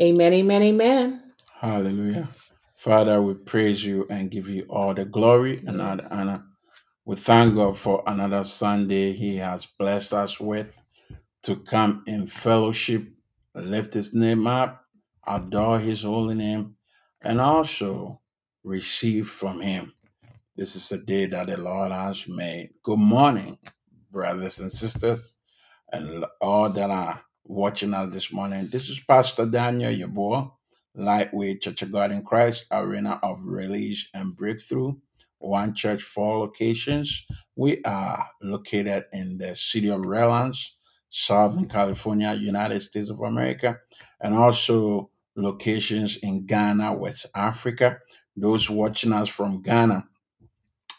Amen, amen, amen. Hallelujah. Father, we praise you and give you all the glory and all the Yes. honor. We thank God for another Sunday He has blessed us with to come in fellowship, lift His name up, adore His holy name, and also receive from Him. This is a day that the Lord has made. Good morning, brothers and sisters and all that are watching us this morning. This is Pastor Daniel Yeboah, Lightway Church of God in Christ, Arena of Release and Breakthrough, One Church, four locations. We are located in the city of Redlands, Southern California, United States of America, and also locations in Ghana, West Africa. Those watching us from Ghana,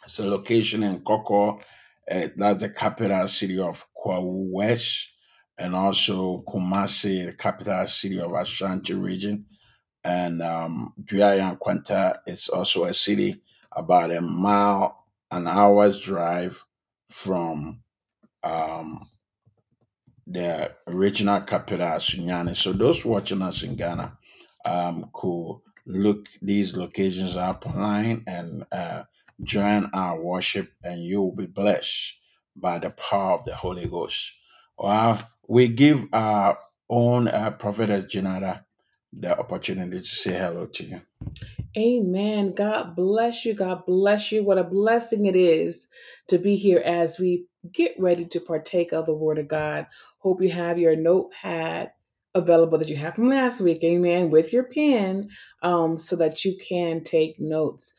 it's a location in Nkawkaw. Uh, that's the capital city of Kwahu West, and also Kumasi, the capital city of Ashanti region. And um, Kwanta is also a city about a mile, an hour's drive from um, the original capital, Sunyani. So those watching us in Ghana um, could look these locations up online and uh, join our worship, and you will be blessed by the power of the Holy Ghost. Well, we give our own uh, prophetess Janada the opportunity to say hello to you. Amen. God bless you. God bless you. What a blessing it is to be here as we get ready to partake of the Word of God. Hope you have your notepad available that you have from last week, amen, with your pen um, so that you can take notes.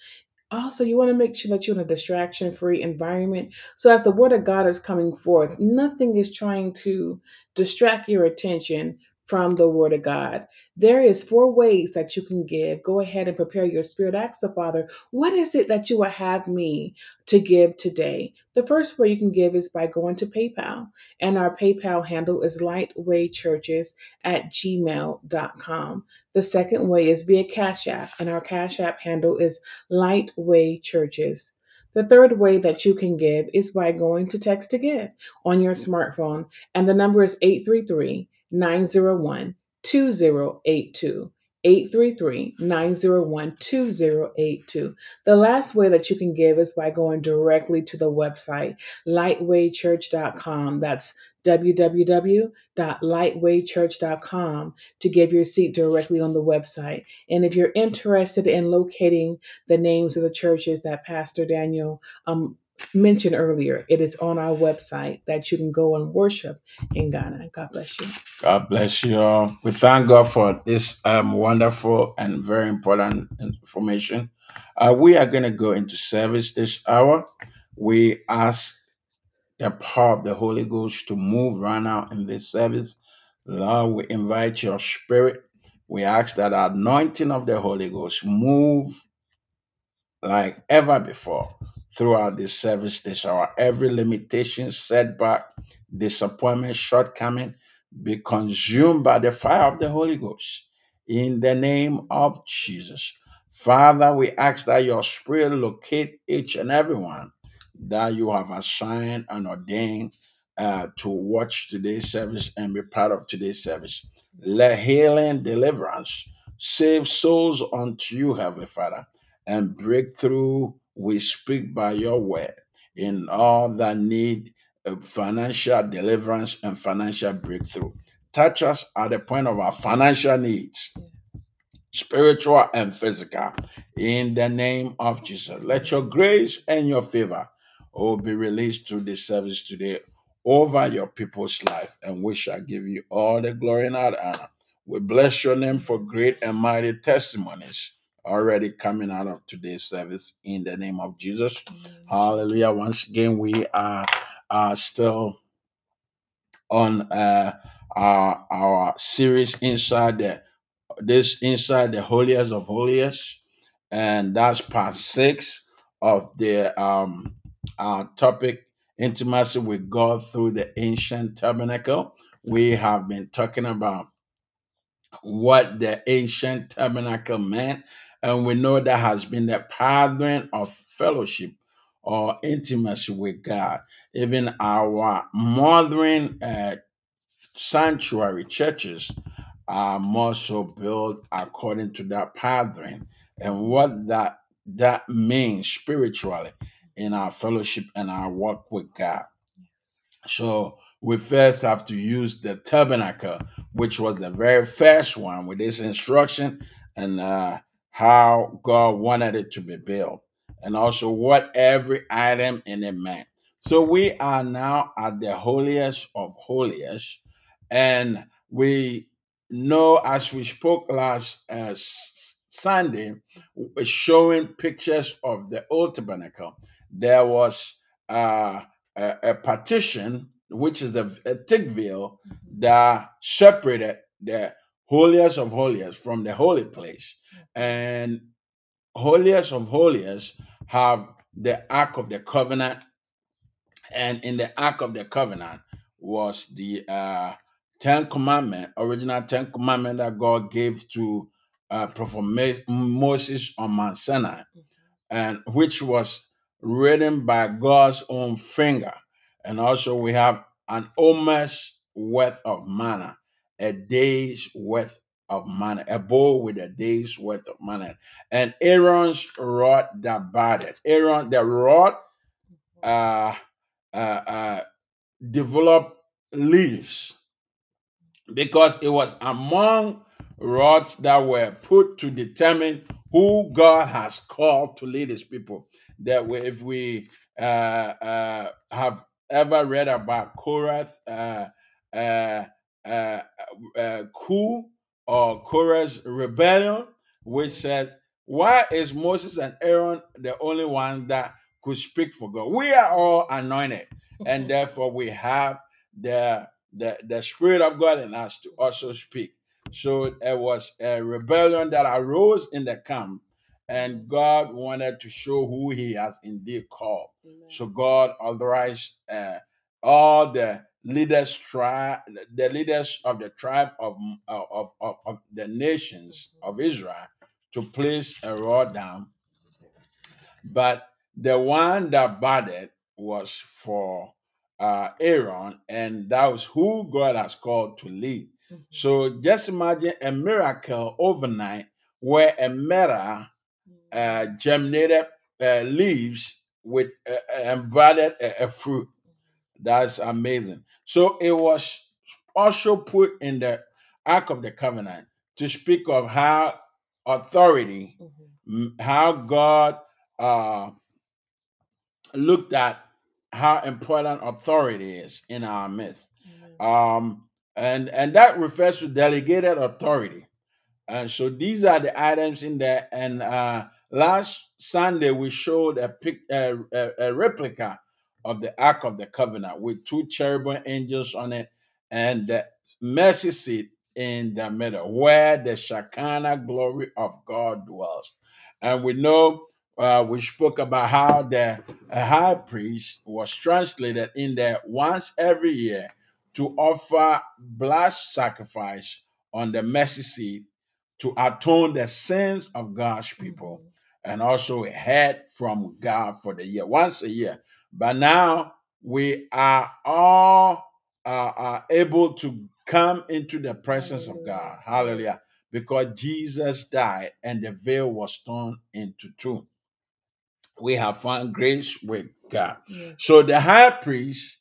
Also, you want to make sure that you're in a distraction free environment. So, as the word of God is coming forth, nothing is trying to distract your attention from the word of God. There is four ways that you can give. Go ahead and prepare your spirit. Ask the Father, what is it that you will have me to give today? The first way you can give is by going to PayPal. And our PayPal handle is lightwaychurches at gmail.com. The second way is via Cash App. And our Cash App handle is Lightway Churches. The third way that you can give is by going to text to give on your smartphone, and the number is 833 901 2082. 833 901 2082. The last way that you can give is by going directly to the website, lightwaychurch.com. That's www.lightwaychurch.com to give your seat directly on the website. And if you're interested in locating the names of the churches that Pastor Daniel um, mentioned earlier, it is on our website that you can go and worship in Ghana. God bless you. God bless you all. We thank God for this um, wonderful and very important information. Uh, we are going to go into service this hour. We ask the power of the Holy Ghost to move right now in this service. Lord, we invite your spirit. We ask that anointing of the Holy Ghost move like ever before throughout this service this hour. Every limitation, setback, disappointment, shortcoming be consumed by the fire of the Holy Ghost. In the name of Jesus. Father, we ask that your spirit locate each and every one that you have assigned and ordained uh, to watch today's service and be part of today's service. Let healing, deliverance, save souls unto you, Heavenly Father and breakthrough we speak by your word in all that need uh, financial deliverance and financial breakthrough. Touch us at the point of our financial needs, spiritual and physical, in the name of Jesus. Let your grace and your favor all be released through this service today over your people's life, and we shall give you all the glory and all the honor. We bless your name for great and mighty testimonies already coming out of today's service in the name of Jesus. Hallelujah. Once again, we are, are still on uh, our, our series inside the this inside the holiest of holiest, and that's part six of the um our topic intimacy with God through the ancient tabernacle. We have been talking about what the ancient tabernacle meant. And we know that has been the pattern of fellowship or intimacy with God. Even our modern uh, sanctuary churches are more so built according to that pattern and what that that means spiritually in our fellowship and our work with God. So we first have to use the tabernacle, which was the very first one with this instruction and uh, how God wanted it to be built, and also what every item in it meant. So we are now at the holiest of holiest, and we know as we spoke last uh, s- Sunday, showing pictures of the old tabernacle. There was uh, a, a partition, which is the a thick veil that separated the holiest of holiest from the holy place. And holiest of holiest have the Ark of the Covenant, and in the Ark of the Covenant was the uh, Ten Commandment, original Ten Commandment that God gave to uh, Prophet Ma- Moses on Mount Sinai and which was written by God's own finger. And also we have an omer's worth of manna, a day's worth of manna, a bowl with a day's worth of manna, and Aaron's rod that budded. Aaron, the rod, uh, uh, uh, developed leaves because it was among rods that were put to determine who God has called to lead his people. That we, if we uh, uh, have ever read about Korah, uh, uh, uh, uh, coup or Korah's rebellion, which said, Why is Moses and Aaron the only ones that could speak for God? We are all anointed, and therefore we have the the, the Spirit of God in us to also speak. So there was a rebellion that arose in the camp, and God wanted to show who He has indeed called. So God authorized uh, all the leaders, tri- the leaders of the tribe of, of, of, of the nations of Israel to place a rod down but the one that budded was for uh, Aaron, and that was who God has called to lead. So just imagine a miracle overnight where a meta uh, germinated uh, leaves with uh, and budded a, a fruit. That's amazing. So it was also put in the Ark of the Covenant to speak of how authority, m- how God uh, looked at how important authority is in our midst. Um, and and that refers to delegated authority. And so these are the items in there. And uh, last Sunday we showed a, pic, a, a, a replica of the Ark of the Covenant with two cherubim angels on it and the mercy seat in the middle, where the Shekinah glory of God dwells. And we know uh, we spoke about how the high priest was translated in there once every year to offer blood sacrifice on the mercy seat to atone the sins of God's people and also a head from God for the year, once a year. But now we are all uh, are able to come into the presence of God. Hallelujah. Because Jesus died and the veil was torn into two. We have found grace with God. So the high priest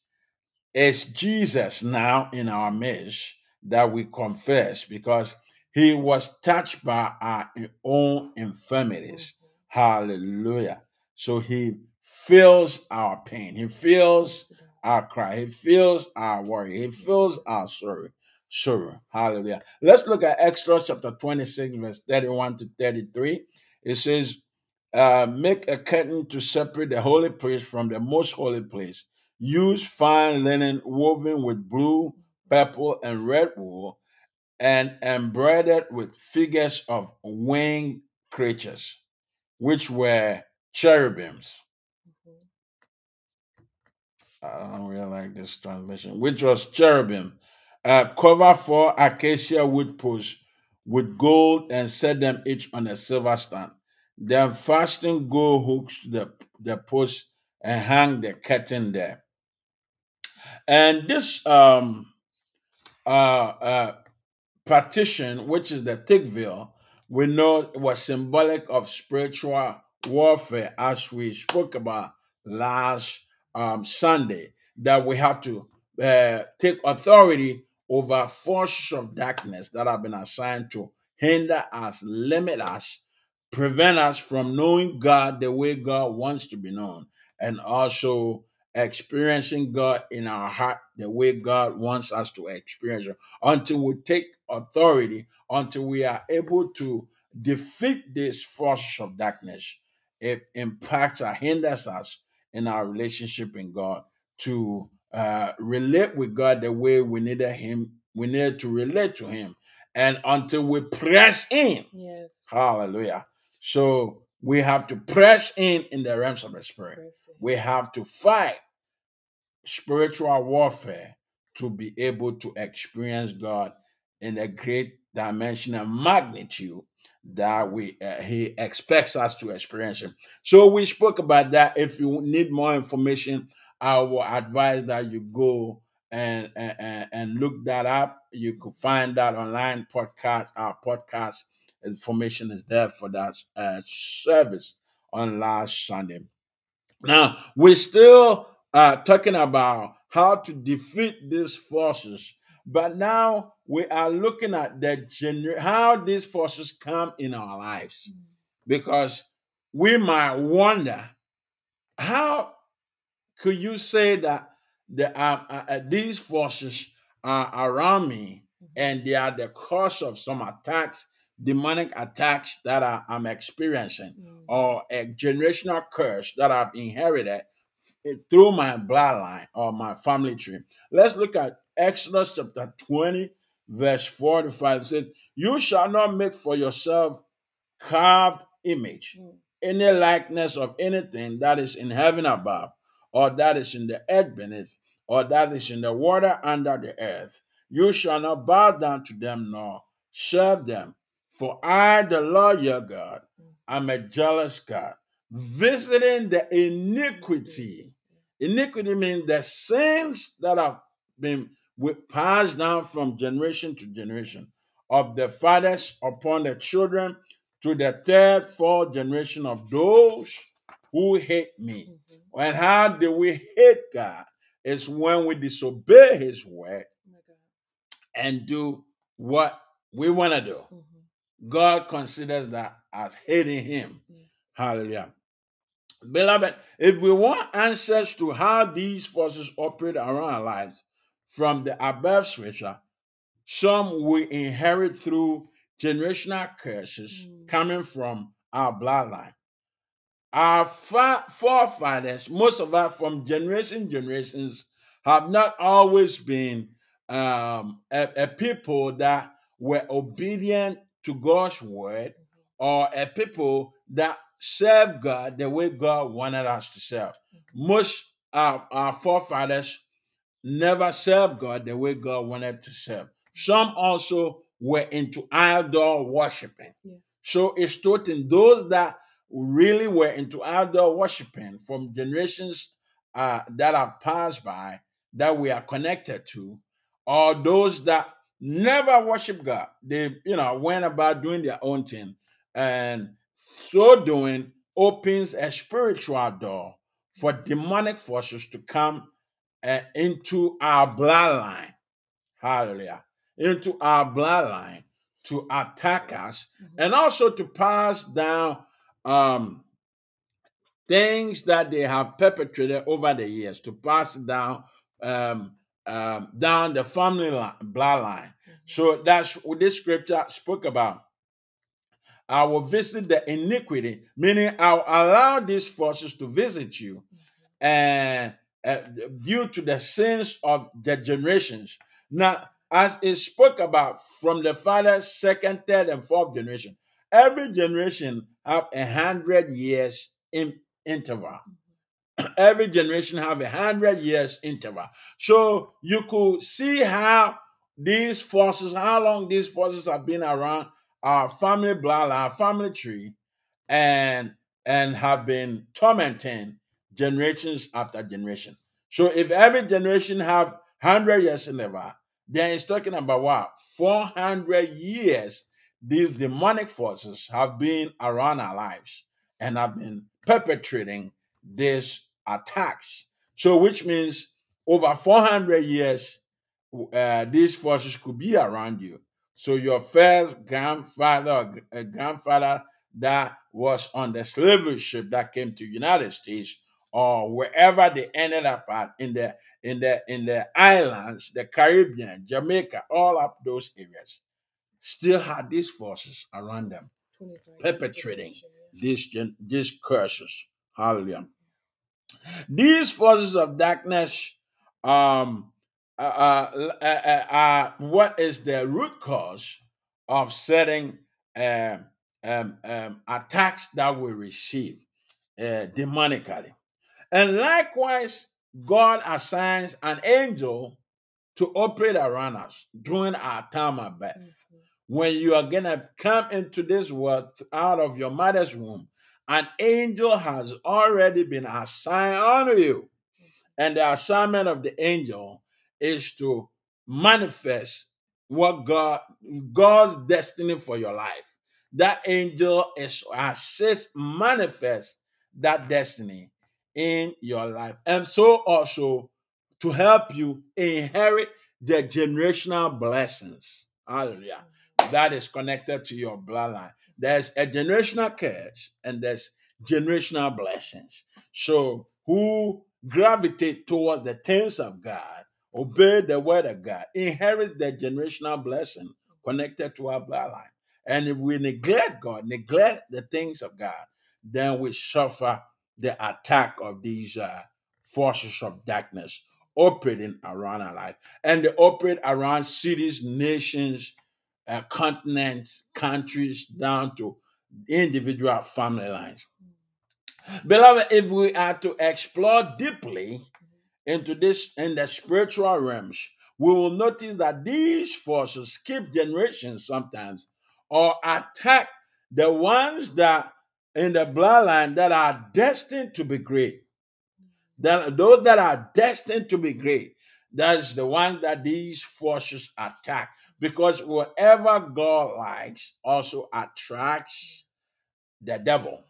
is Jesus now in our midst that we confess because he was touched by our own infirmities. Hallelujah. So he feels our pain, he feels our cry, he feels our worry, he feels our sorrow. Sorrow. Hallelujah. Let's look at Exodus chapter 26, verse 31 to 33. It says, uh, make a curtain to separate the holy place from the most holy place Use fine linen woven with blue, purple, and red wool, and embroidered with figures of winged creatures, which were cherubims. I don't really like this translation, which was cherubim. Uh, cover four acacia wood posts with gold and set them each on a silver stand. Then fasten gold hooks to the, the post and hang the curtain there. And this um uh, uh, partition, which is the thick veil, we know was symbolic of spiritual warfare, as we spoke about last um, Sunday, that we have to uh, take authority over forces of darkness that have been assigned to hinder us, limit us, prevent us from knowing God the way God wants to be known, and also experiencing God in our heart the way God wants us to experience until we take authority, until we are able to defeat these forces of darkness. It impacts or hinders us in our relationship in God to uh, relate with God the way we needed Him, we needed to relate to Him, and until we press in. Yes. Hallelujah. So we have to press in in the realms of the spirit. We have to fight spiritual warfare to be able to experience God in a great dimension and magnitude that we uh, he expects us to experience him. So we spoke about that. If you need more information, I will advise that you go and and, and- look that up. You could find that online podcast. Our podcast information is there for that uh, service on last Sunday. Now, we're still uh, talking about how to defeat these forces, but now we are looking at the gener- how these forces come in our lives because we might wonder how could you say that the uh, uh, uh, these forces are around me and they are the cause of some attacks, demonic attacks that I, I'm experiencing, Mm. or a generational curse that I've inherited eh, through my bloodline or my family tree. Let's look at Exodus chapter 20, verse 45. It says, You shall not make for yourself carved image, Mm. any likeness of anything that is in heaven above, or that is in the earth beneath, or that is in the water under the earth. You shall not bow down to them nor serve them. For I, the Lord your God, am a jealous God, visiting the iniquity. Iniquity means the sins that have been passed down from generation to generation of the fathers upon the children to the third, fourth generation of those who hate me. Mhm. And how do we hate God? Is when we disobey His word Oh and do what we want to do. Mhm. God considers that as hating Him. Yes. Hallelujah. Beloved, if we want answers to how these forces operate around our lives from the above scripture, some we inherit through generational curses Mm. coming from our bloodline. Our fa- forefathers, most of us from generation generations, have not always been um, a, a people that were obedient to God's word or a people that serve God the way God wanted us to serve. Most of our forefathers never served God the way God wanted to serve. Some also were into idol worshiping. Yeah. So it's taught in those that really were into idol worshiping from generations uh, that have passed by that we are connected to, or those that never worship God. They, you know, went about doing their own thing, and so doing opens a spiritual door for demonic forces to come uh, into our bloodline. Hallelujah. Into our bloodline to attack us Mhm. and also to pass down um, things that they have perpetrated over the years, to pass down um, um, down the family li- bloodline. Mhm. So that's what this scripture spoke about. I will visit the iniquity, meaning I'll allow these forces to visit you and uh, due to the sins of the generations. Now, as it spoke about from the father's second, third, and fourth generation, every generation have a hundred years in interval. every generation have a hundred years interval. So you could see how these forces, how long these forces have been around our family bloodline, our family tree, and and have been tormenting generations after generation. So if every generation have hundred years interval, then it's talking about what 400 years these demonic forces have been around our lives and have been perpetrating these attacks. So, which means over 400 years, uh, these forces could be around you. So, your first grandfather uh, grandfather that was on the slavery ship that came to United States or wherever they ended up at in the in the in the islands, the Caribbean, Jamaica, all up those areas, still had these forces around them perpetrating these gen- these curses. Hallelujah. These forces of darkness, um, uh, uh, uh, uh, what is the root cause of setting um, um, um, attacks that we receive uh, demonically? And likewise, God assigns an angel to operate around us during our time of birth Mhm. when you are gonna come into this world out of your mother's womb, an angel has already been assigned unto you. And the assignment of the angel is to manifest what God God's destiny for your life. That angel is to assist manifest that destiny in your life. And so also to help you inherit the generational blessings. Hallelujah that is connected to your bloodline. There's a generational curse and there's generational blessings. So, who gravitate towards the things of God, obey the word of God, inherit the generational blessing connected to our bloodline. And if we neglect God, neglect the things of God, then we suffer the attack of these uh, forces of darkness operating around our life. And they operate around cities, nations, uh, continents, countries, down to individual family lines. Beloved, if we are to explore deeply into this in the spiritual realms, we will notice that these forces skip generations sometimes or attack the ones that in the bloodline that are destined to be great. That those that are destined to be great, that is the one that these forces attack. Because whatever God likes also attracts the devil,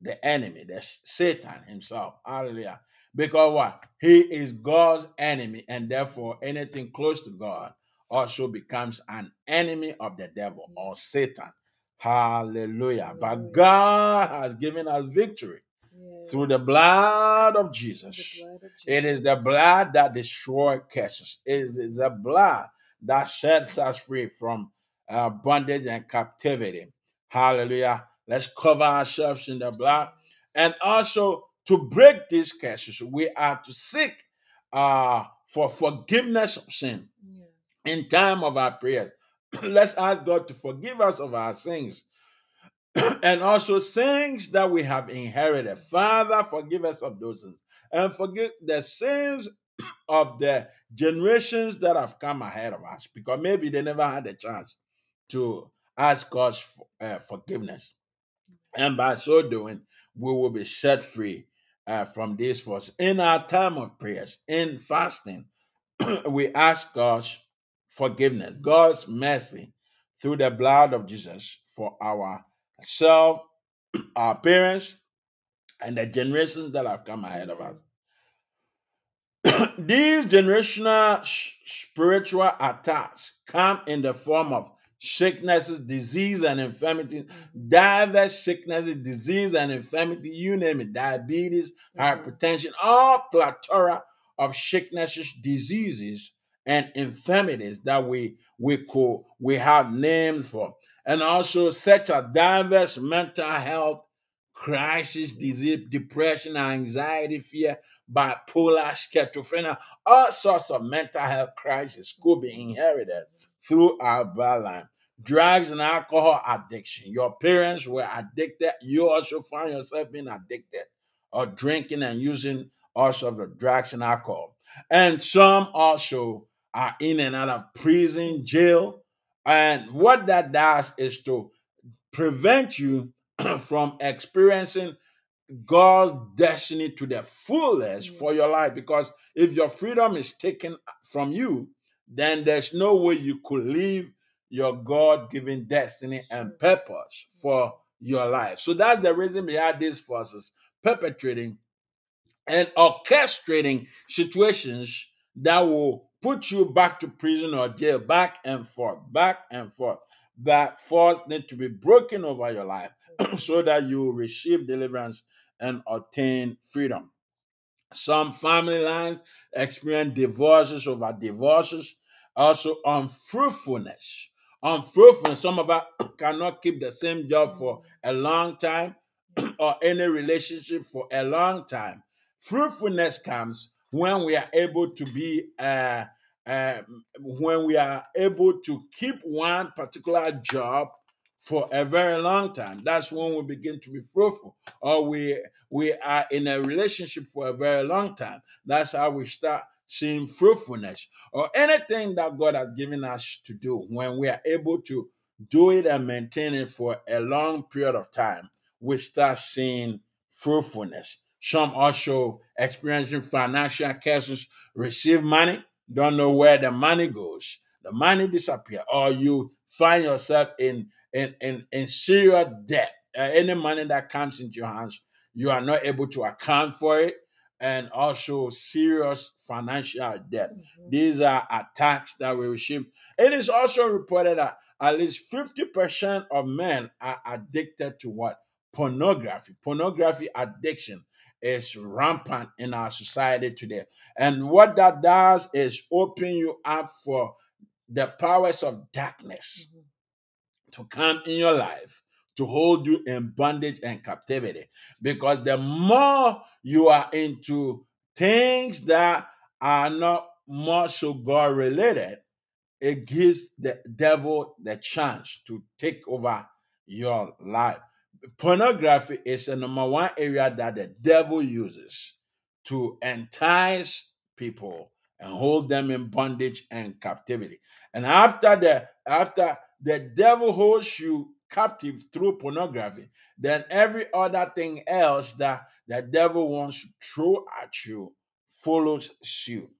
the enemy, the Satan himself. Hallelujah. Because what? He is God's enemy, and therefore anything close to God also becomes an enemy of the devil or Satan. Hallelujah. But God has given us victory through the blood of The Jesus. blood of It is the blood that destroys curses. It is the blood that sets us free from uh, bondage and captivity. Hallelujah. Let's cover ourselves in the blood. And also to break these curses, we are to seek uh, for forgiveness of sin Yes. in time of our prayers. Let's ask God to forgive us of our sins and also sins that we have inherited. Father, forgive us of those sins and forgive the sins of the generations that have come ahead of us because maybe they never had a chance to ask God's uh, forgiveness. And by so doing, we will be set free uh, from these forces. In our time of prayers, in fasting, we ask God's forgiveness, God's mercy through the blood of Jesus for ourselves, our parents, and the generations that have come ahead of us. These generational spiritual attacks come in the form of sicknesses, disease, and infirmity, diverse sicknesses, disease, and infirmity, you name it, diabetes, Mhm. hypertension, all plethora of sicknesses, diseases, and infirmities that we we could we have names for, and also such a diverse mental health crisis, disease, depression, anxiety, fear, bipolar, schizophrenia, all sorts of mental health crises could be inherited through our bloodline. Drugs and alcohol addiction. Your parents were addicted. You also find yourself being addicted or drinking and using all sorts of drugs and alcohol. And some also are in and out of prison, jail. And what that does is to prevent you from experiencing God's destiny to the fullest mm. for your life. Because if your freedom is taken from you, then there's no way you could live your God given destiny and purpose mm. for your life. So that's the reason behind these forces perpetrating and orchestrating situations that will put you back to prison or jail, back and forth, back and forth. That force need to be broken over your life so that you receive deliverance and obtain freedom. Some family lines experience divorces over divorces, also unfruitfulness. Unfruitfulness. Some of us cannot keep the same job for a long time or any relationship for a long time. Fruitfulness comes when we are able to be, uh, uh, when we are able to keep one particular job for a very long time. That's when we begin to be fruitful, or we we are in a relationship for a very long time. That's how we start seeing fruitfulness, or anything that God has given us to do. When we are able to do it and maintain it for a long period of time, we start seeing fruitfulness. Some also experiencing financial cases receive money, don't know where the money goes. The money disappear, or you find yourself in in in, in serious debt. Uh, any money that comes into your hands, you are not able to account for it, and also serious financial debt. These are attacks that we receive. It is also reported that at least 50% of men are addicted to what? Pornography. Pornography addiction is rampant in our society today. And what that does is open you up for the powers of darkness mm-hmm. to come in your life to hold you in bondage and captivity. Because the more you are into things that are not more so God related, it gives the devil the chance to take over your life. Pornography is the number one area that the devil uses to entice people and hold them in bondage and captivity. And after the after the devil holds you captive through pornography, then every other thing else that the devil wants to throw at you follows suit.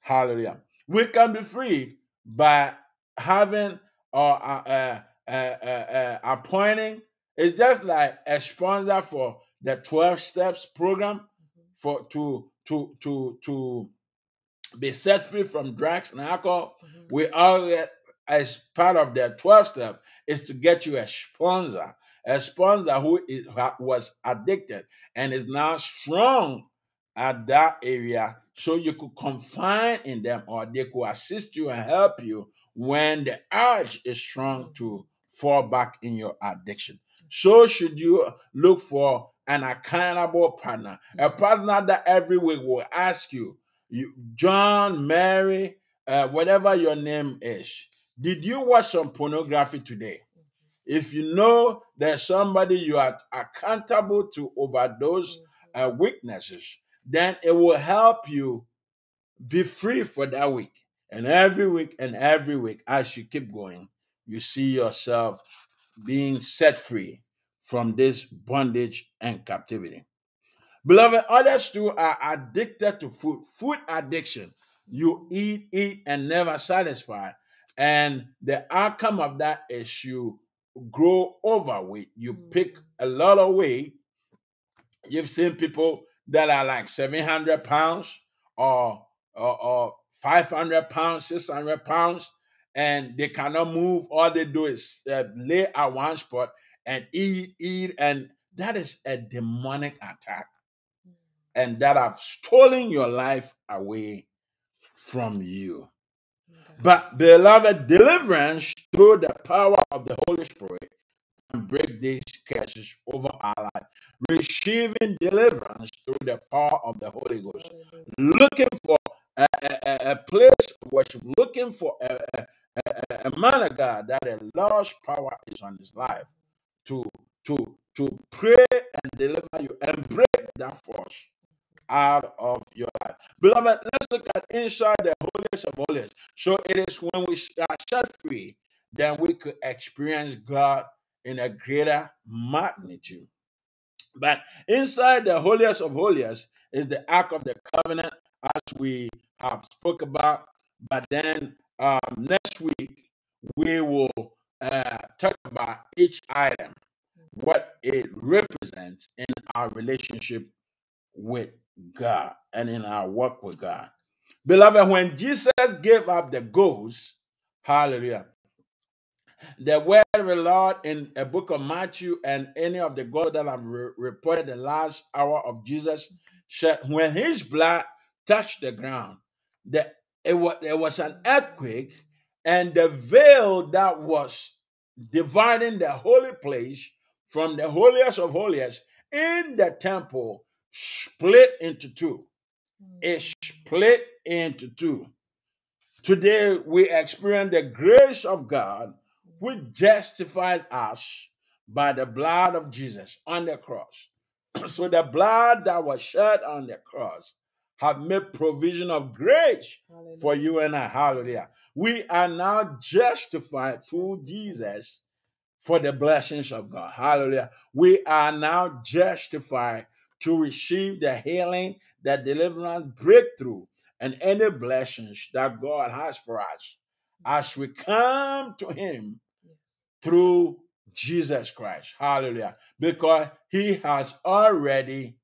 Hallelujah. We can be free by having or uh, uh, uh, uh, uh, appointing. It's just like a sponsor for the 12 steps program mm-hmm. for to to to to be set free from drugs and alcohol. Mm-hmm. We all get- as part of the 12 step is to get you a sponsor, a sponsor who is, was addicted and is now strong at that area so you could confine in them or they could assist you and help you when the urge is strong mm-hmm. to fall back in your addiction. So should you look for an accountable partner, a partner that every week will ask you, you John, Mary, uh, whatever your name is, did you watch some pornography today? If you know there's somebody you are accountable to over those uh, weaknesses, then it will help you be free for that week. And every week and every week, as you keep going, you see yourself being set free from this bondage and captivity. Beloved, others too are addicted to food. Food addiction. You eat, eat, and never satisfy. And the outcome of that is you grow overweight. You pick mm. a lot of weight. You've seen people that are like 700 pounds or, or, or 500 pounds, 600 pounds, and they cannot move. All they do is uh, lay at one spot and eat, eat. And that is a demonic attack and that have stolen your life away from you. But beloved, deliverance through the power of the Holy Spirit can break these curses over our life. Receiving deliverance through the power of the Holy Ghost. Looking for a- a- a place of looking for a, a, a- a man of God that a large power is on his life to to to pray and deliver you and break that force out of your life. Beloved, let's look at inside the holiest of holiest. So it is when we are set free, then we could experience God in a greater magnitude. But inside the holiest of holiest is the ark of the covenant, as we have spoke about But then um, next week we will uh, talk about each item, what it represents in our relationship with God and in our work with God. Beloved, when Jesus gave up the ghost, hallelujah, the word of the Lord in a book of Matthew and any of the God that have re- reported the last hour of Jesus said when his blood touched the ground, the, it was, there was an earthquake, and the veil that was dividing the holy place from the holiest of holiest in the temple split into two. Hmm. It split into two. Today we experience the grace of God which justifies us by the blood of Jesus on the cross. so the blood that was shed on the cross have made provision of grace for you and I. Hallelujah. We are now justified through Jesus for the blessings of God. Hallelujah. We are now justified to receive the healing, the deliverance, breakthrough, and any blessings that God has for us as we come to Him through Jesus Christ. Hallelujah. Because He has already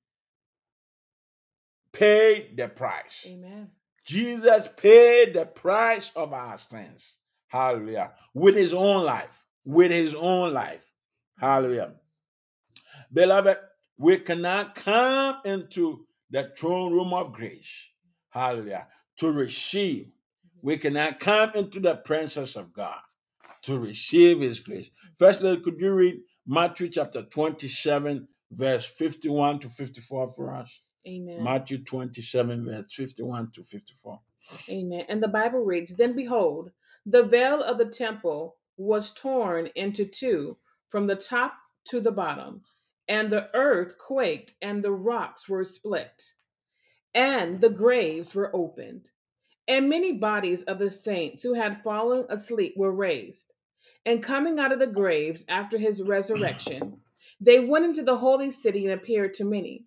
paid the price. Amen. Jesus paid the price of our sins. Hallelujah. With his own life. With his own life. Hallelujah. Beloved, we cannot come into the throne room of grace. Hallelujah. To receive. We cannot come into the presence of God to receive his grace. Firstly, could you read Matthew chapter 27, verse 51 to 54 for us? Amen. Matthew 27, verse 51 to 54. Amen. And the Bible reads Then behold, the veil of the temple was torn into two from the top to the bottom, and the earth quaked, and the rocks were split, and the graves were opened. And many bodies of the saints who had fallen asleep were raised. And coming out of the graves after his resurrection, they went into the holy city and appeared to many.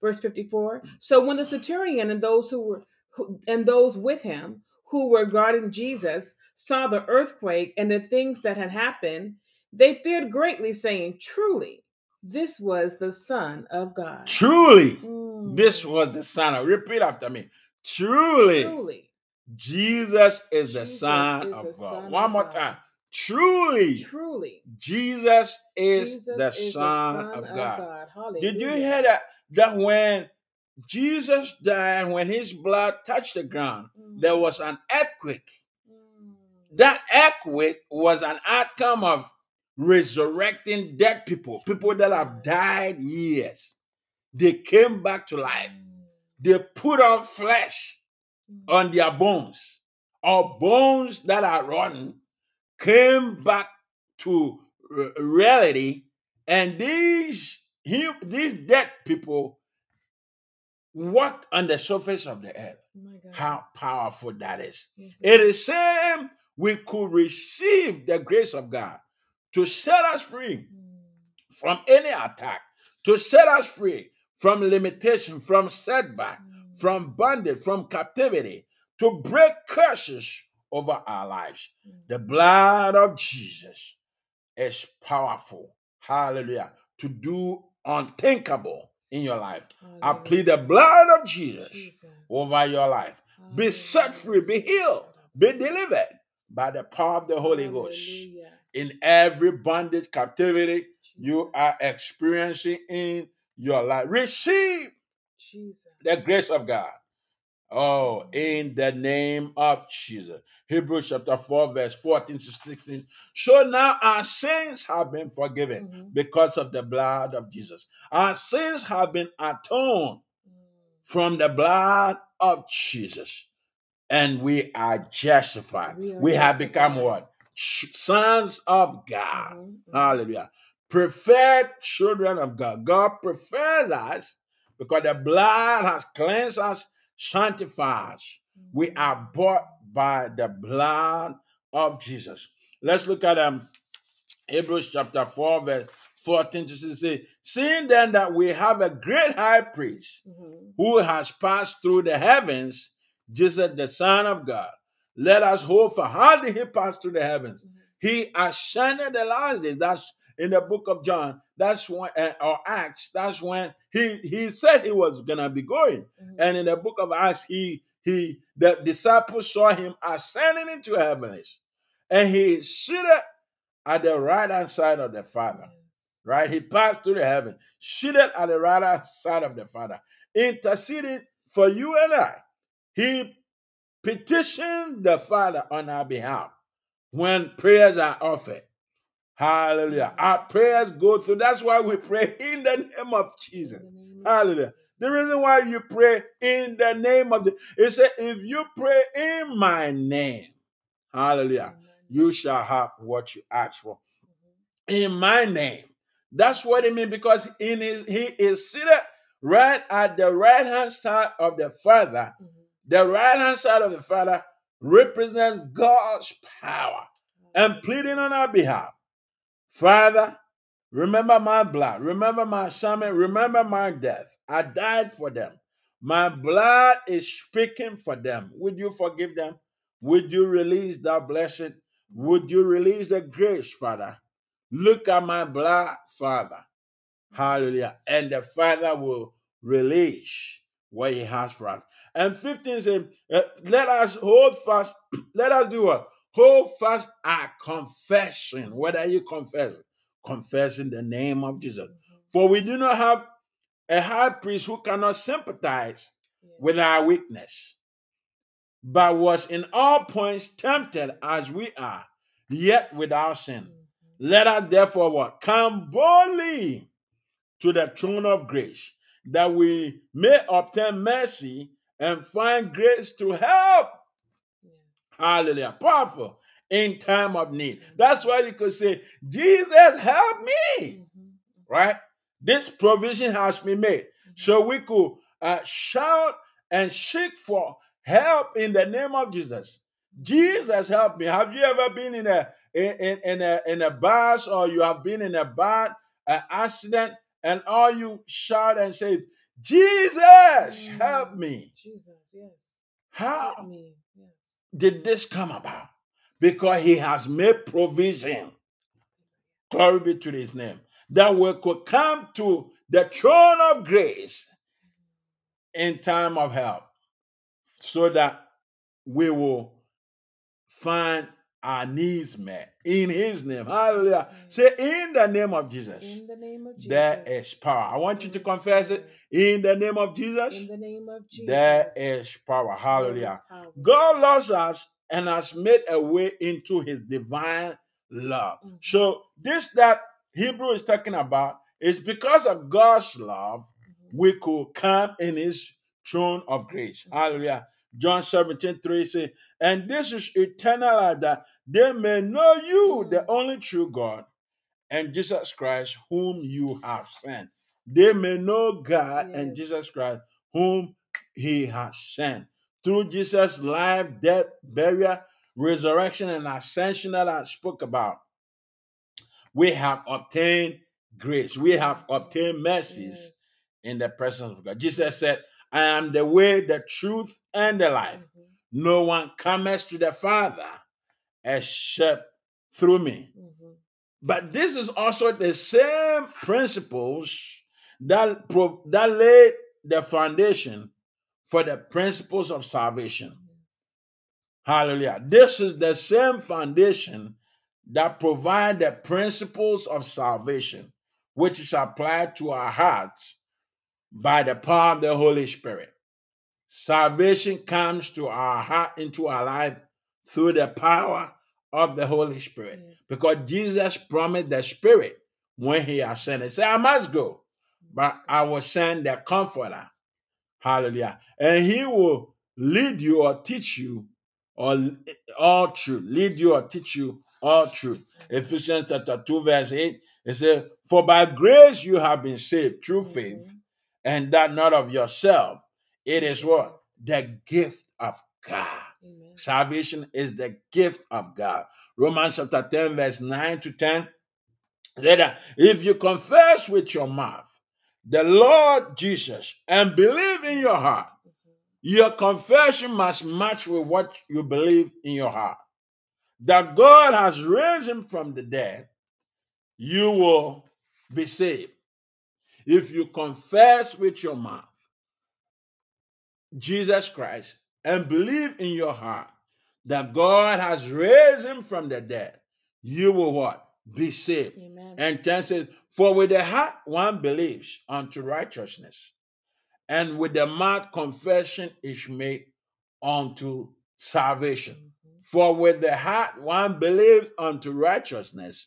Verse 54. So when the centurion and those who were who, and those with him who were guarding Jesus saw the earthquake and the things that had happened, they feared greatly, saying, Truly, this was the Son of God. Truly, Mm. this was the Son of. Repeat after me. Truly, Truly, Jesus is the Jesus Son is of the God. Son One of more God. time. Truly, truly, Jesus is Jesus the is Son of God. Hallelujah. Did you hear that? That when Jesus died, when his blood touched the ground, mm. there was an earthquake. Mm. That earthquake was an outcome of resurrecting dead people, people that have died years. They came back to life. Mm. They put on flesh mm. on their bones, or bones that are rotten came back to reality, and these hum- these dead people walked on the surface of the earth. Oh my God. How powerful that is! Yes, It is same we could receive the grace of God to set us free Mm. from any attack, to set us free from limitation, from setback, Mm. from bondage, from captivity, to break curses over our lives. Mm. The blood of Jesus is powerful. Hallelujah. To do unthinkable in your life. I plead the blood of Jesus Jesus. over your life. Be set free, be healed, be delivered by the power of the Holy Ghost. In every bondage, captivity you are experiencing in your life, receive Jesus. the grace of God. Oh, in the name of Jesus. Hebrews chapter 4, verse 14 to 16. So now our sins have been forgiven Mhm. because of the blood of Jesus. Our sins have been atoned Mm. from the blood of Jesus. And we are justified. We We, are have become what? Sons of God. Mhm, mhm. Hallelujah. Preferred children of God. God prefers us because the blood has cleansed us, sanctified. We are bought by the blood of Jesus. Let's look at um Hebrews chapter 4, verse 14 to 16. Seeing then that we have a great high priest Mhm. who has passed through the heavens, Jesus, the Son of God. Let us hope for how did he pass through the heavens? He ascended the last day. That's in the book of John. That's when, uh, or Acts. That's when he he said he was gonna be going. Mhm. And in the book of Acts, he he the disciples saw him ascending into heavens, and he is seated at the right hand side of the Father. Right, he passed through the heaven, seated at the right hand side of the Father, interceding for you and I. He petitioned the Father on our behalf when prayers are offered. Hallelujah. Our prayers go through. That's why we pray in the name of Jesus. In the name of Hallelujah. The reason why you pray in the name of the it said, if you pray in my name, hallelujah, you shall have what you ask for. Mhm. In my name. That's what it means because in his he is seated right at the right hand side of the Father. Mhm. The right hand side of the Father represents God's power and pleading on our behalf. Father, remember my blood, remember my assignment, remember my death. I died for them. My blood is speaking for them. Would you forgive them? Would you release that blessing? Would you release the grace, Father? Look at my blood, Father. Hallelujah. And the Father will release what He has for us. And 15 says, uh, let us hold fast. let us do what? Hold fast our confession. What are you confessing? Confessing the name of Jesus. Mhm. For we do not have a high priest who cannot sympathize with our weakness, but was in all points tempted as we are, yet without sin. Mhm. Let us therefore what? Come boldly to the throne of grace, that we may obtain mercy and find grace to help. Hallelujah. Powerful in time of need. That's why you could say, Jesus, help me. Mhm. Right? This provision has been made. So we could uh, shout and seek for help in the name of Jesus. Jesus, help me. Have you ever been in a in, in, in a in a bus or you have been in a bad uh, accident and all you shout and say, Jesus, Mm. help me. Jesus, yes. Help me. Did this come about? Because he has made provision. Glory be to his name. That we could come to the throne of grace in time of help so that we will find our needs met in his name. Hallelujah. Say in the name of Jesus. In the name of Jesus. There is power. I want you to confess it. In the name of Jesus. In the name of Jesus. There is power. Is Hallelujah. power. God loves us and has made a way into his divine love. Mhm. So, this that Hebrew is talking about is because of God's love, Mhm. we could come in his throne of grace. Mhm. Hallelujah. John 17, 3 says, And this is eternal life that they may know you, the only true God, and Jesus Christ, whom you have sent. They may know God and Jesus Christ, whom he has sent. Through Jesus' life, death, burial, resurrection, and ascension that I spoke about, we have obtained grace. We have obtained mercies Yes. in the presence of God. Jesus said, I am the way, the truth, and the life. Mhm. No one comes to the Father except through me. Mhm. But this is also the same principles that, prov- that laid the foundation for the principles of salvation. Yes. Hallelujah. This is the same foundation that provide the principles of salvation, which is applied to our hearts by the power of the Holy Spirit. Salvation comes to our heart, into our life through the power of the Holy Spirit. Yes. Because Jesus promised the Spirit when He ascended. He said, I must go, but I will send the Comforter. Hallelujah. And He will lead you or teach you or all truth. Lead you or teach you all truth. Ephesians chapter 2, verse 8. It says, For by grace you have been saved through faith, Mhm. And that not of yourself. It is what? The gift of God. Amen. Salvation is the gift of God. Romans chapter 10, verse 9 to 10. Said that if you confess with your mouth the Lord Jesus and believe in your heart Mhm. Your confession must match with what you believe in your heart. That God has raised him from the dead, you will be saved. If you confess with your mouth Jesus Christ and believe in your heart that God has raised him from the dead, you will what? Be saved. Amen. And 10 says, For with the heart one believes unto righteousness, and with the mouth confession is made unto salvation. Mhm. For with the heart one believes unto righteousness,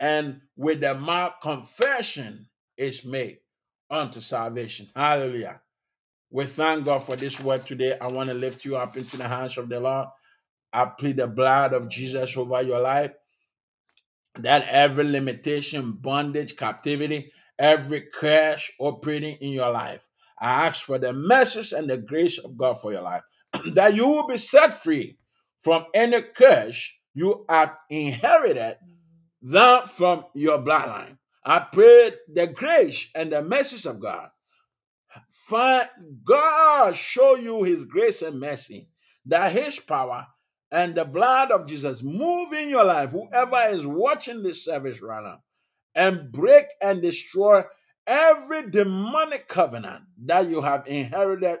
and with the mouth confession is made unto salvation. Hallelujah. We thank God for this word today. I want to lift you up into the hands of the Lord. I plead the blood of Jesus over your life. That every limitation, bondage, captivity, every crash operating in your life, I ask for the message and the grace of God for your life. that you will be set free from any curse you have inherited mm. that from your bloodline. I pray the grace and the message of God. Find God show you his grace and mercy, that his power and the blood of Jesus move in your life. Whoever is watching this service right now, and break and destroy every demonic covenant that you have inherited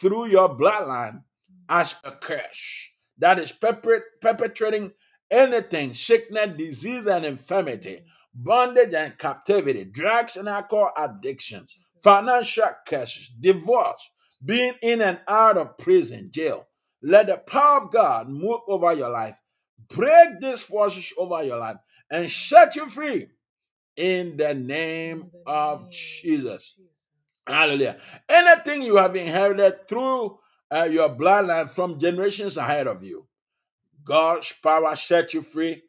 through your bloodline as a curse that is perpetrating anything sickness, disease, and infirmity, bondage and captivity, drugs and alcohol addictions, financial curses, divorce, being in and out of prison, jail. Let the power of God move over your life, break these forces over your life, and set you free in the name of name of Jesus. Jesus. Hallelujah. Anything you have inherited through uh, your bloodline from generations ahead of you, God's power set you free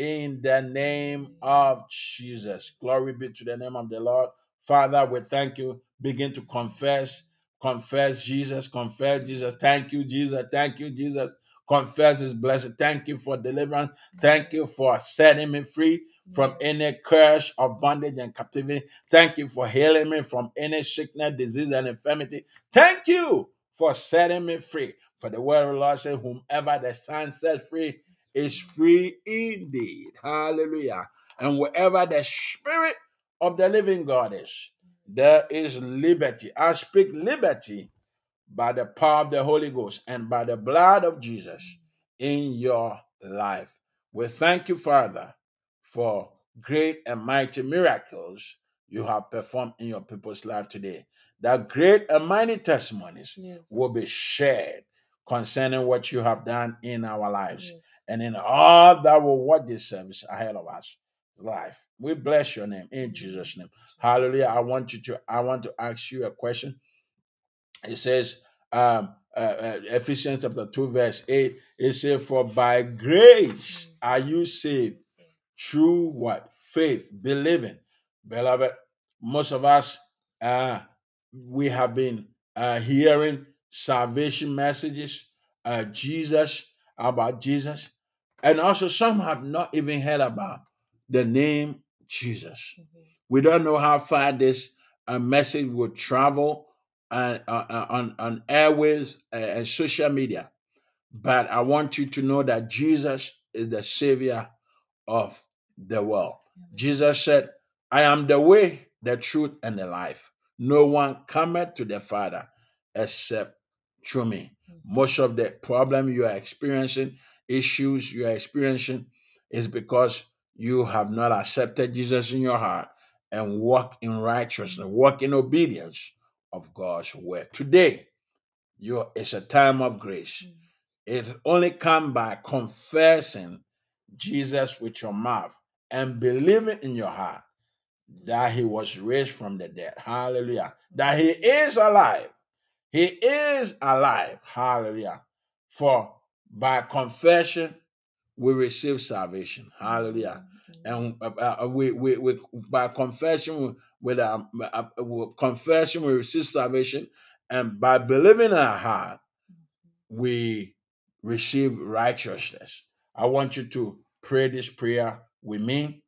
in the name of Jesus. Glory be to the name of the Lord. Father, we thank you. Begin to confess, confess Jesus, confess Jesus. Thank you, Jesus. Thank you, Jesus. Confess his blessing. Thank you for deliverance. Thank you for setting me free from any curse of bondage and captivity. Thank you for healing me from any sickness, disease, and infirmity. Thank you for setting me free. For the word of the Lord says, Whomever the Son set free is free indeed. Hallelujah. And wherever the Spirit of the living God is, there is liberty. I speak liberty by the power of the Holy Ghost and by the blood of Jesus in your life. We thank you, Father, for great and mighty miracles you have performed in your people's life today. That great and mighty testimonies Yes. will be shared concerning what you have done in our lives Yes. And in all that will watch this service ahead of us. Life. We bless your name in Jesus' name. Hallelujah. I want you to I want to ask you a question it says um uh, uh, ephesians chapter 2 verse 8 it says for by grace are you saved through what faith believing beloved most of us uh we have been uh hearing salvation messages uh jesus about jesus and also some have not even heard about the name jesus Mhm. we don't know how far this uh, message will travel uh, uh, uh, on, on airways uh, and social media. But I want you to know that Jesus is the Savior of the world. Jesus said, I am the way, the truth, and the life. No one cometh to the Father except through me. Most of the problem you are experiencing, issues you are experiencing, is because you have not accepted Jesus in your heart and walk in righteousness, walk in obedience of God's word. Today, you it's a time of grace. It only come by confessing Jesus with your mouth and believing in your heart that he was raised from the dead. Hallelujah. That he is alive. He is alive. Hallelujah. For by confession, we receive salvation. Hallelujah. And uh, uh, we, we, we, by confession, with um, uh, uh, with confession, we receive salvation. And by believing in our heart, we receive righteousness. I want you to pray this prayer with me.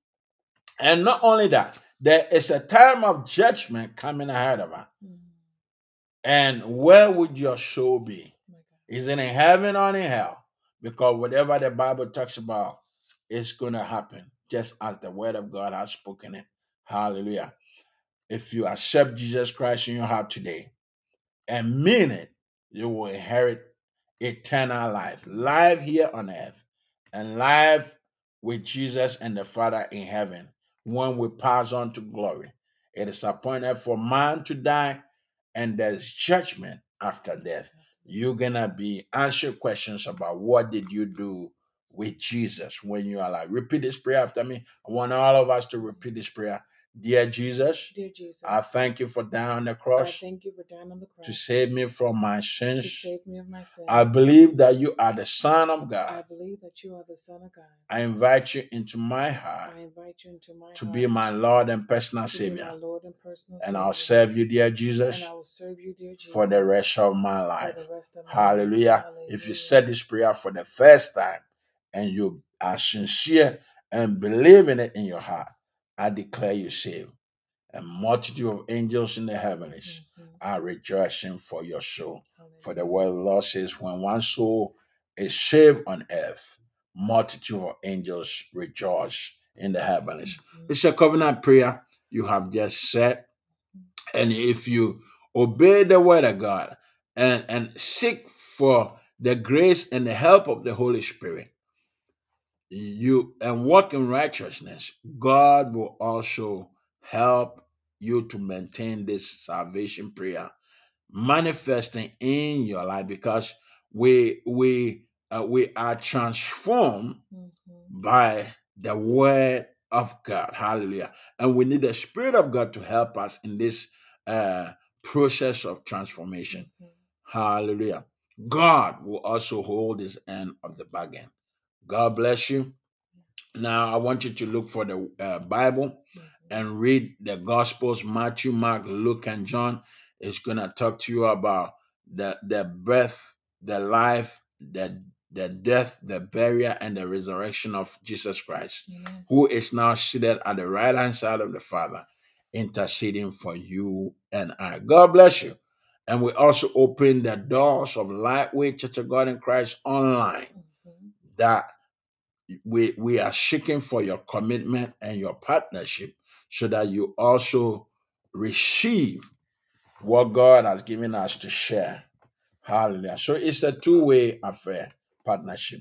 And not only that, there is a time of judgment coming ahead of us. Mhm. And where would your soul be? Oh is it in heaven or in hell? Because whatever the Bible talks about is going to happen, just as the word of God has spoken it. Hallelujah. If you accept Jesus Christ in your heart today and mean it, you will inherit eternal life, life here on earth, and life with Jesus and the Father in heaven when we pass on to glory. It is appointed for man to die, and there's judgment after death. You're gonna be answer questions about what did you do with Jesus when you are alive. Repeat this prayer after me. I want all of us to repeat this prayer. Dear Jesus, Dear Jesus, I thank you for dying on the I cross thank you for dying on the cross to save me from my to sins. save me of my sins. I believe that you are the Son of God. I God. believe that you are the Son of God. I invite you into my heart I invite you into my to heart be my Lord and personal to be my Savior. And personal And I'll serve you, dear and Jesus, I will serve you, dear Jesus, for the rest of my for life. the rest of my Hallelujah. life. If you said this prayer for the first time and you are sincere and believe in it in your heart, I declare you saved. A multitude of angels in the heavens Mhm. are rejoicing for your soul. For the word of the Lord says, when one soul is saved on earth, multitude of angels rejoice in the heavens. Mhm. It's a covenant prayer you have just said. And if you obey the word of God and, and seek for the grace and the help of the Holy Spirit, you and walk in righteousness, God will also help you to maintain this salvation prayer manifesting in your life because we we uh, we are transformed Mhm. by the word of God. Hallelujah. And we need the spirit of God to help us in this uh, process of transformation. Mhm. Hallelujah. God will also hold his end of the bargain. God bless you. Now, I want you to look for the uh, Bible Mhm. and read the Gospels Matthew, Mark, Luke, and John. It's going to talk to you about the, the birth, the life, the, the death, the burial, and the resurrection of Jesus Christ, Amen. who is now seated at the right hand side of the Father, interceding for you and I. God bless you. And we also open the doors of Lightway Church of God in Christ online Mhm. that we we are seeking for your commitment and your partnership so that you also receive what God has given us to share. Hallelujah. So it's a two-way affair, partnership.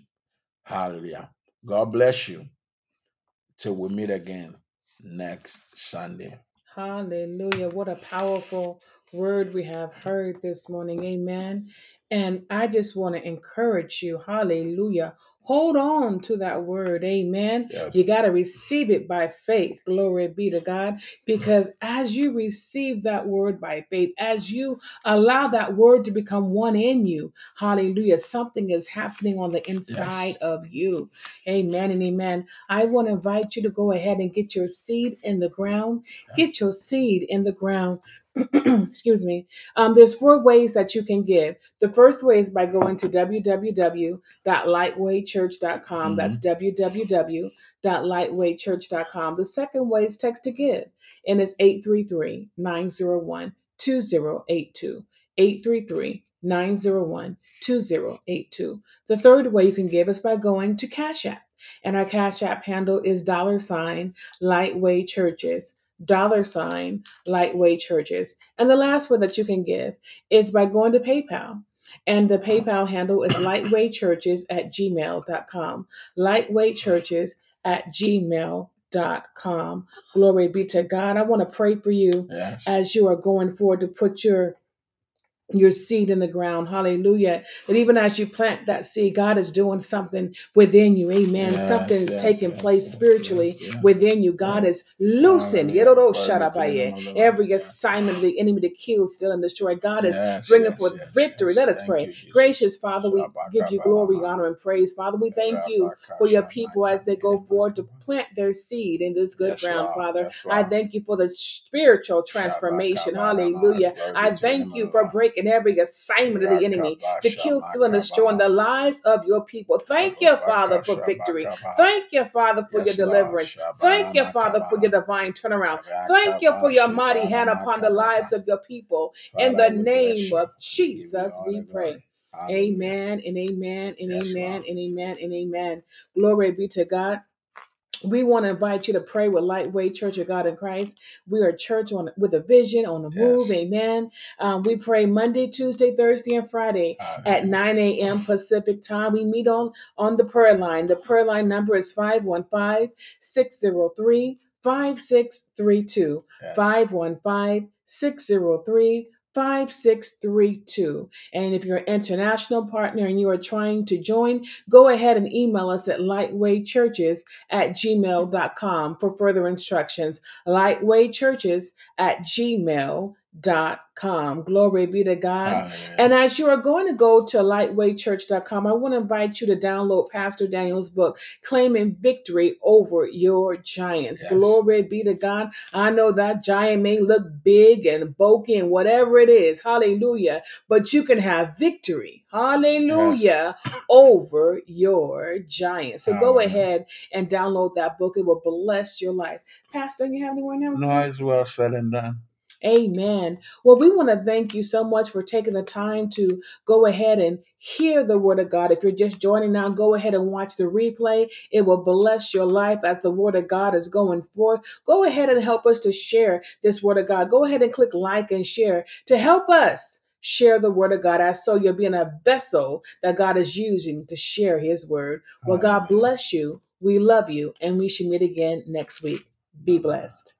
Hallelujah. God bless you. Till we meet again next Sunday. Hallelujah. What a powerful word we have heard this morning. Amen. And I just want to encourage you. Hallelujah. Hold on to that word. Amen. Yes. You got to receive it by faith. Glory be to God. Because as you receive that word by faith, as you allow that word to become one in you, hallelujah, something is happening on the inside of you. Amen and amen. I want to invite you to go ahead and get your seed in the ground. Get your seed in the ground. Excuse me. Um, there's four ways that you can give. The first way is by going to www.lightwaychurch.com. That's www.lightwaychurch.com. The second way is text to give, and it's 833 901 2082. 833 901 2082. The third way you can give is by going to Cash App, and our Cash App handle is dollar sign lightway churches. Dollar sign lightway churches. And the last way that you can give is by going to PayPal. And the PayPal handle is lightwaychurches at gmail.com. Lightwaychurches at gmail.com. Glory be to God. I want to pray for you Yes. as you are going forward to put your your seed in the ground. Hallelujah. That even as you plant that seed, God is doing something within you. Amen. Yes, something is yes, taking yes, place spiritually within you. God is loosened. Hallelujah. Yeroro Glory be to the sharabaye. name of the Lord. Every assignment of the enemy to kill, steal, and destroy. God is bringing forth victory. Let us pray. Gracious Father, we give you glory, honor, and praise. Father, we thank you for your people as they go forward to plant their seed in this good ground, Father. I thank you for the spiritual transformation. Hallelujah. I be to the name thank you for breaking breaking every assignment of the enemy to kill, steal, and destroy in the lives of your people. Thank you, Father, for victory. Thank you, Father, for your deliverance. Thank you, Father, for your divine turnaround. Thank you for your mighty hand upon the lives of your people. In the name of Jesus, we pray. Amen and amen and amen and amen and amen. Glory be to God we want to invite you to pray with Lightway Church of God in Christ. We are a church on with a vision on the move. Yes. Amen. Um, we pray Monday, Tuesday, Thursday, and Friday at 9 a.m. Pacific time. We meet on on the prayer line. The prayer line number is 515 603 5632. 515 603 5632. And if you're an international partner and you are trying to join, go ahead and email us at lightwaychurches at gmail.com for further instructions. Lightwaychurches at gmail.com. Glory be to God. Hallelujah. And as you are going to go to lightwaychurch.com, I want to invite you to download Pastor Daniel's book, Claiming Victory Over Your Giants. Yes. Glory be to God. I know that giant may look big and bulky and whatever it is. Hallelujah. But you can have victory. Hallelujah. Over your giant. So go ahead and download that book. It will bless your life. Pastor, you have any more announcements? No, it's well said and done. Amen. Well, we want to thank you so much for taking the time to go ahead and hear the word of God. If you're just joining now, go ahead and watch the replay. It will bless your life as the word of God is going forth. Go ahead and help us to share this word of God. Go ahead and click like and share to help us share the word of God as so you're being a vessel that God is using to share his word. Well, God bless you. We love you, and we should meet again next week. Be blessed.